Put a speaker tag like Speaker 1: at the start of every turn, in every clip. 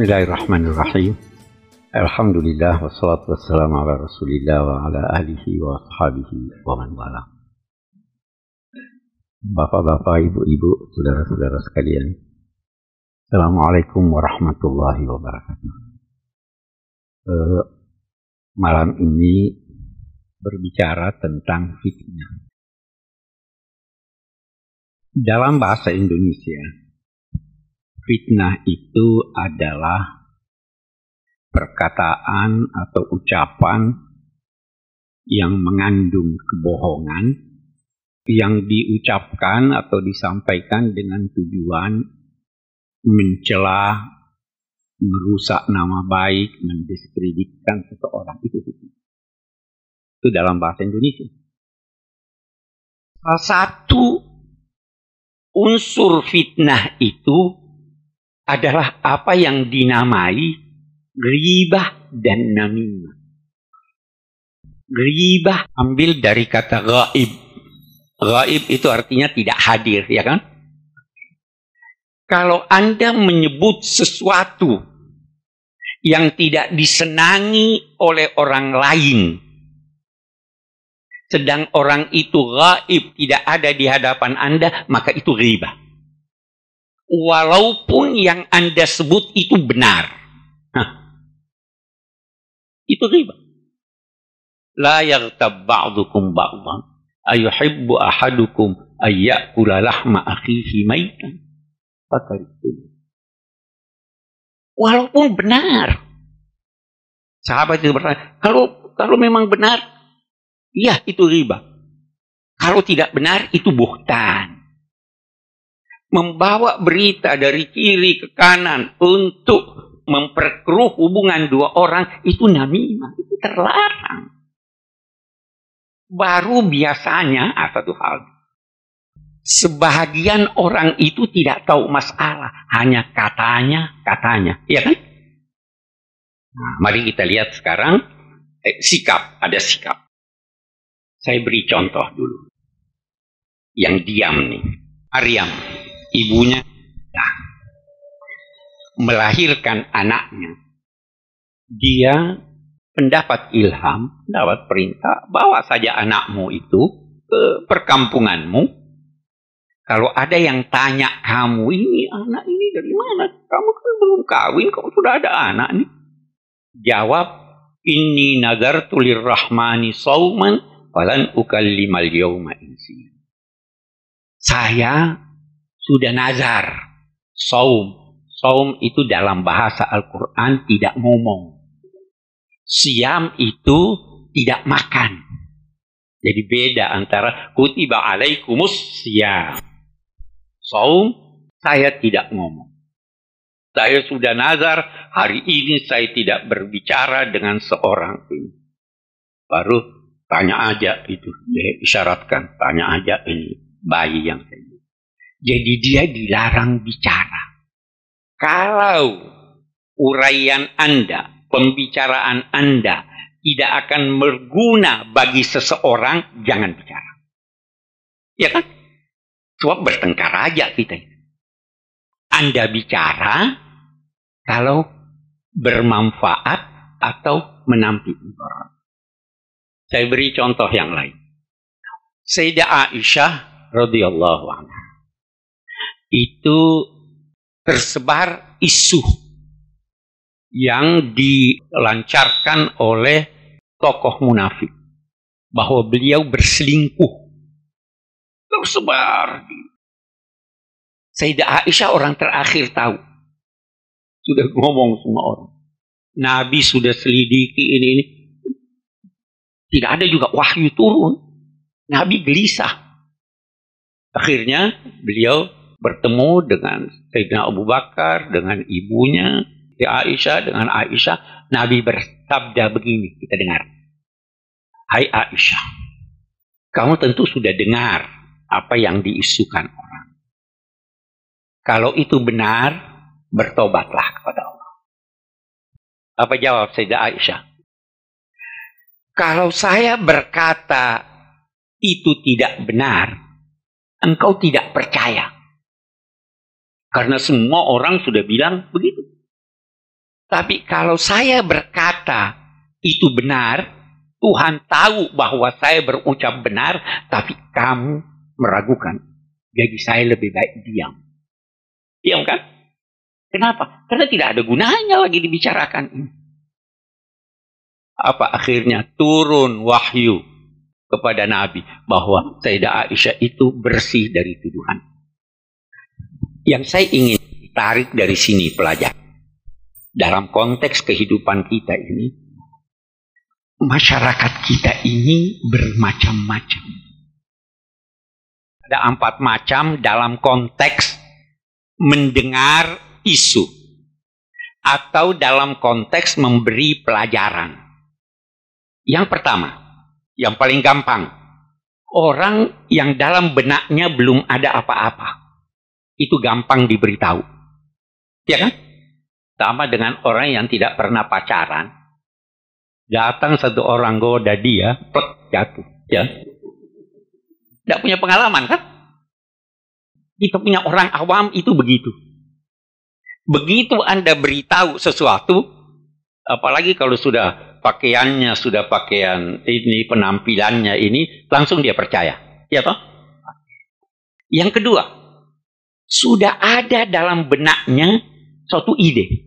Speaker 1: Bismillahirrahmanirrahim. Alhamdulillah wassalatu wassalamu ala Rasulillah wa ala alihi wa ashabihi wa man wala. Bapak-bapak, ibu-ibu, saudara-saudara sekalian. Assalamualaikum warahmatullahi wabarakatuh. Uh, malam ini berbicara tentang fitnah. Dalam bahasa Indonesia, Fitnah itu adalah perkataan atau ucapan yang mengandung kebohongan yang diucapkan atau disampaikan dengan tujuan mencela, merusak nama baik, mendiskreditkan seseorang itu. Itu dalam bahasa Indonesia. Salah satu unsur fitnah itu adalah apa yang dinamai ribah dan namimah. Ribah ambil dari kata gaib. Gaib itu artinya tidak hadir, ya kan? Kalau Anda menyebut sesuatu yang tidak disenangi oleh orang lain, sedang orang itu gaib tidak ada di hadapan Anda, maka itu ribah walaupun yang Anda sebut itu benar. Hah. Itu riba. La yaghtab ba'dukum ba'dan. Ayuhibbu ahadukum ayyakula lahma akhihi maitan. Walaupun benar. Sahabat itu bertanya, kalau kalau memang benar, iya itu riba. Kalau tidak benar, itu buhtan membawa berita dari kiri ke kanan untuk memperkeruh hubungan dua orang itu namimah itu terlarang. Baru biasanya satu hal. Sebagian orang itu tidak tahu masalah, hanya katanya, katanya, ya kan? Nah, mari kita lihat sekarang eh, sikap, ada sikap. Saya beri contoh dulu. Yang diam nih, Aryam ibunya nah, melahirkan anaknya, dia mendapat ilham, dapat perintah, bawa saja anakmu itu ke perkampunganmu. Kalau ada yang tanya kamu ini anak ini dari mana? Kamu kan belum kawin, kok sudah ada anak nih? Jawab, ini nagar tulir rahmani sauman, falan ukallimal yawma insi. Saya sudah nazar. Saum. Saum itu dalam bahasa Al-Quran tidak ngomong. Siam itu tidak makan. Jadi beda antara kutiba alaikumus siam. Saum, saya tidak ngomong. Saya sudah nazar, hari ini saya tidak berbicara dengan seorang ini. Baru tanya aja itu, isyaratkan, tanya aja ini bayi yang jadi dia dilarang bicara. Kalau uraian Anda, pembicaraan Anda tidak akan berguna bagi seseorang, jangan bicara. Ya kan? Sebab bertengkar aja kita. Anda bicara kalau bermanfaat atau menampik orang. Saya beri contoh yang lain. Sayyidah Aisyah radhiyallahu anha itu tersebar isu yang dilancarkan oleh tokoh munafik bahwa beliau berselingkuh. Tersebar. Sayyidah Aisyah orang terakhir tahu. Sudah ngomong semua orang. Nabi sudah selidiki ini ini. Tidak ada juga wahyu turun. Nabi gelisah. Akhirnya beliau bertemu dengan Sayyidina Abu Bakar, dengan ibunya, Aisyah, dengan Aisyah. Nabi bersabda begini, kita dengar. Hai Aisyah, kamu tentu sudah dengar apa yang diisukan orang. Kalau itu benar, bertobatlah kepada Allah. Apa jawab Sayyidah Aisyah? Kalau saya berkata itu tidak benar, engkau tidak percaya. Karena semua orang sudah bilang begitu. Tapi kalau saya berkata itu benar, Tuhan tahu bahwa saya berucap benar, tapi kamu meragukan. Jadi saya lebih baik diam. Diam kan? Kenapa? Karena tidak ada gunanya lagi dibicarakan. Apa akhirnya turun wahyu kepada Nabi bahwa Sayyidah Aisyah itu bersih dari tuduhan. Yang saya ingin tarik dari sini pelajar dalam konteks kehidupan kita ini, masyarakat kita ini bermacam-macam. Ada empat macam dalam konteks mendengar isu atau dalam konteks memberi pelajaran. Yang pertama, yang paling gampang, orang yang dalam benaknya belum ada apa-apa. Itu gampang diberitahu. Ya kan? Sama dengan orang yang tidak pernah pacaran. Datang satu orang goda dia, plek, jatuh. Ya. Tidak punya pengalaman kan? Kita punya orang awam itu begitu. Begitu Anda beritahu sesuatu, apalagi kalau sudah pakaiannya, sudah pakaian ini, penampilannya ini, langsung dia percaya. Ya toh? Yang kedua, sudah ada dalam benaknya suatu ide.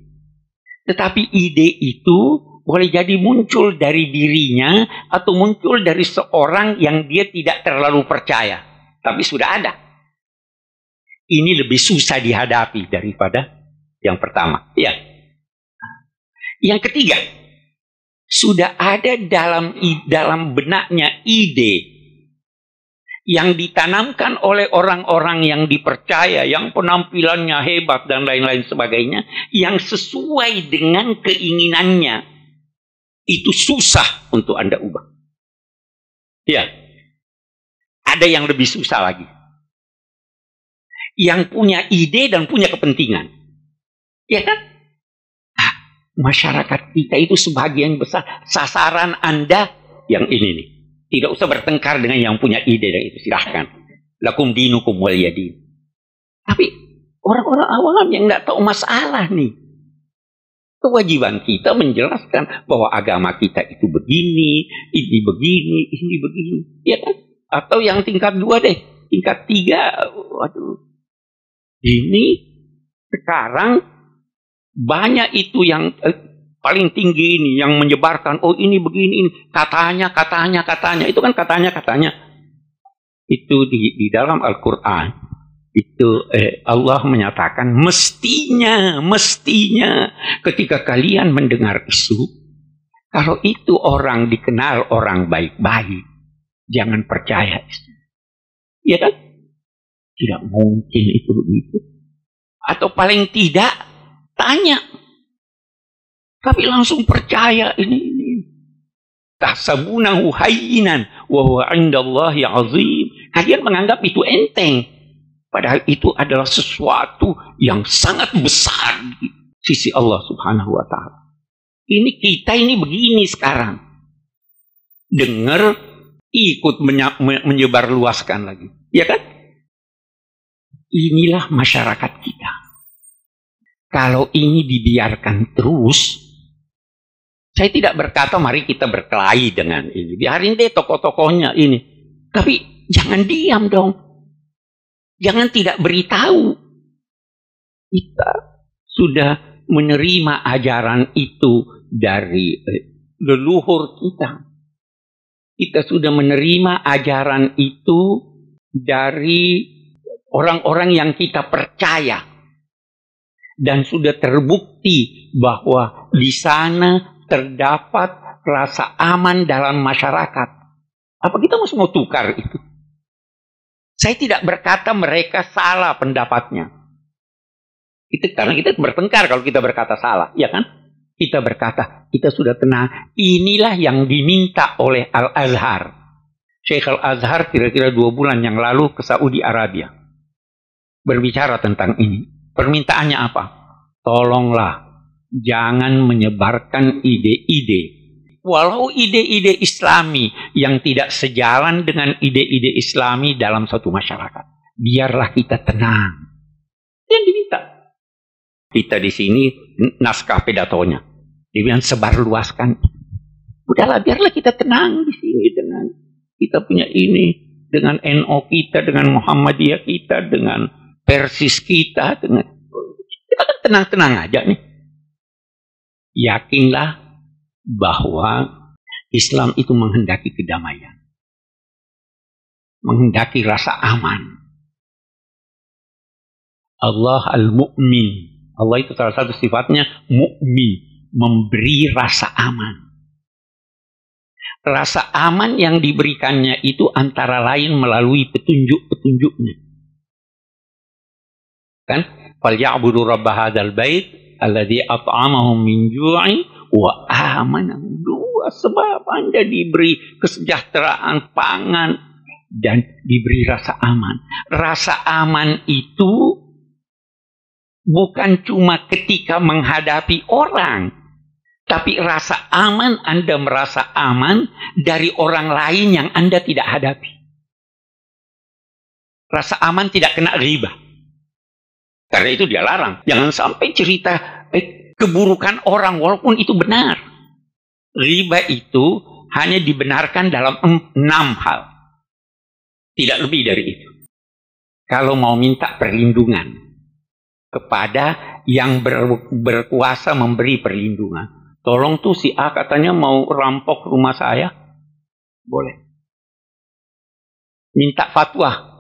Speaker 1: Tetapi ide itu boleh jadi muncul dari dirinya atau muncul dari seorang yang dia tidak terlalu percaya. Tapi sudah ada. Ini lebih susah dihadapi daripada yang pertama. Ya. Yang ketiga, sudah ada dalam dalam benaknya ide yang ditanamkan oleh orang-orang yang dipercaya, yang penampilannya hebat dan lain-lain sebagainya, yang sesuai dengan keinginannya, itu susah untuk Anda ubah. Ya, ada yang lebih susah lagi. Yang punya ide dan punya kepentingan. Ya kan? Nah, masyarakat kita itu sebagian besar sasaran Anda yang ini nih. Tidak usah bertengkar dengan yang punya ide dan itu silahkan. Lakum dinukum waliyadin. Tapi orang-orang awam yang nggak tahu masalah nih. Kewajiban kita menjelaskan bahwa agama kita itu begini, ini begini, ini begini. Ya kan? Atau yang tingkat dua deh. Tingkat tiga, waduh. Ini sekarang banyak itu yang eh, paling tinggi ini yang menyebarkan oh ini begini ini. Katanya katanya katanya. Itu kan katanya katanya. Itu di di dalam Al-Qur'an. Itu eh, Allah menyatakan mestinya mestinya ketika kalian mendengar isu kalau itu orang dikenal orang baik-baik jangan percaya ya kan? Tidak mungkin itu begitu. Atau paling tidak tanya tapi langsung percaya ini ini. Tahsabunahu hayyinan wa huwa 'indallahi 'azim. Kalian menganggap itu enteng. Padahal itu adalah sesuatu yang sangat besar di sisi Allah Subhanahu wa taala. Ini kita ini begini sekarang. Dengar ikut menyebar luaskan lagi. Ya kan? Inilah masyarakat kita. Kalau ini dibiarkan terus, saya tidak berkata mari kita berkelahi dengan ini. Biarin deh tokoh-tokohnya ini. Tapi jangan diam dong. Jangan tidak beritahu. Kita sudah menerima ajaran itu dari eh, leluhur kita. Kita sudah menerima ajaran itu dari orang-orang yang kita percaya. Dan sudah terbukti bahwa di sana terdapat rasa aman dalam masyarakat. Apa kita masih mau tukar itu? Saya tidak berkata mereka salah pendapatnya. Itu karena kita bertengkar kalau kita berkata salah, ya kan? Kita berkata, kita sudah tenang. Inilah yang diminta oleh Al-Azhar. Syekh Al-Azhar kira-kira dua bulan yang lalu ke Saudi Arabia. Berbicara tentang ini. Permintaannya apa? Tolonglah jangan menyebarkan ide-ide. Walau ide-ide islami yang tidak sejalan dengan ide-ide islami dalam suatu masyarakat. Biarlah kita tenang. Yang diminta. kita di sini naskah pedatonya. Dia bilang sebar luaskan. Udahlah biarlah kita tenang di sini dengan kita punya ini dengan NO kita, dengan Muhammadiyah kita, dengan Persis kita, dengan kita kan tenang-tenang aja nih. Yakinlah bahwa Islam itu menghendaki kedamaian. Menghendaki rasa aman. Allah al-mu'min. Allah itu salah satu sifatnya mu'min. Memberi rasa aman. Rasa aman yang diberikannya itu antara lain melalui petunjuk-petunjuknya. Kan? Falyabudu rabb hadzal bait alladzi at'amahum min ju'in wa amanahum. Dua sebab Anda diberi kesejahteraan pangan dan diberi rasa aman. Rasa aman itu bukan cuma ketika menghadapi orang, tapi rasa aman Anda merasa aman dari orang lain yang Anda tidak hadapi. Rasa aman tidak kena riba. Karena itu dia larang. Jangan sampai cerita eh, keburukan orang walaupun itu benar. Riba itu hanya dibenarkan dalam enam hal. Tidak lebih dari itu. Kalau mau minta perlindungan, kepada yang ber, berkuasa memberi perlindungan. Tolong tuh si A katanya mau rampok rumah saya. Boleh. Minta fatwa.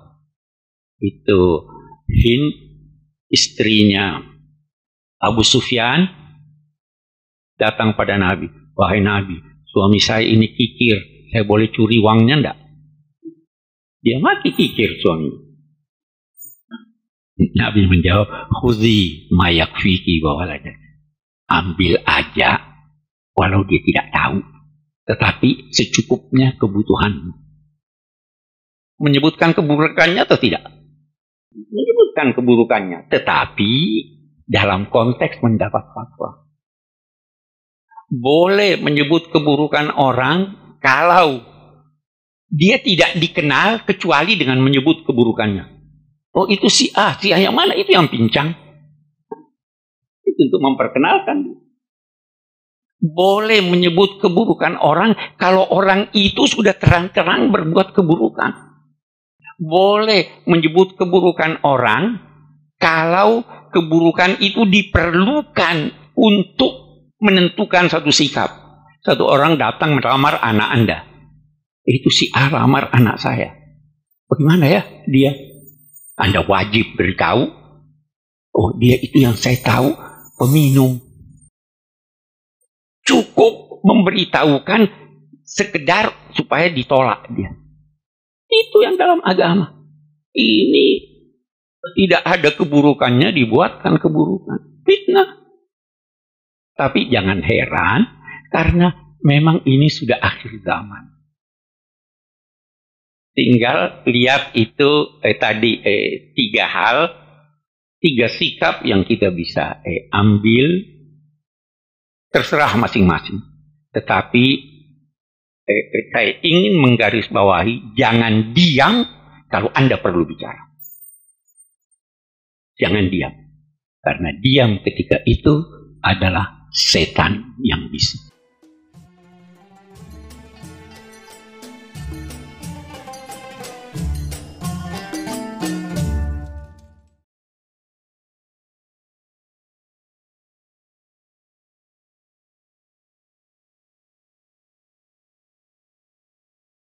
Speaker 1: Itu Hind istrinya Abu Sufyan datang pada Nabi. Wahai Nabi, suami saya ini kikir. Saya boleh curi uangnya enggak? Dia mati kikir suami. Nabi menjawab, Khuzi mayak fiki bawalada. Ambil aja, walau dia tidak tahu. Tetapi secukupnya kebutuhan. Menyebutkan keburukannya atau tidak? Menyebutkan keburukannya. Tetapi dalam konteks mendapat fatwa. Boleh menyebut keburukan orang kalau dia tidak dikenal kecuali dengan menyebut keburukannya. Oh itu si A, si A yang mana itu yang pincang? Itu untuk memperkenalkan. Boleh menyebut keburukan orang kalau orang itu sudah terang-terang berbuat keburukan. Boleh menyebut keburukan orang kalau keburukan itu diperlukan untuk menentukan satu sikap. Satu orang datang melamar anak Anda. Itu si A lamar anak saya. Bagaimana ya dia? Anda wajib beritahu. Oh, dia itu yang saya tahu, peminum. Cukup memberitahukan sekedar supaya ditolak dia. Itu yang dalam agama. Ini tidak ada keburukannya dibuatkan keburukan. Fitnah. Tapi jangan heran karena memang ini sudah akhir zaman. Tinggal lihat itu eh, tadi eh, tiga hal, tiga sikap yang kita bisa eh, ambil, terserah masing-masing. Tetapi eh, eh, saya ingin menggarisbawahi, jangan diam kalau Anda perlu bicara. Jangan diam. Karena diam ketika itu adalah setan yang bisa.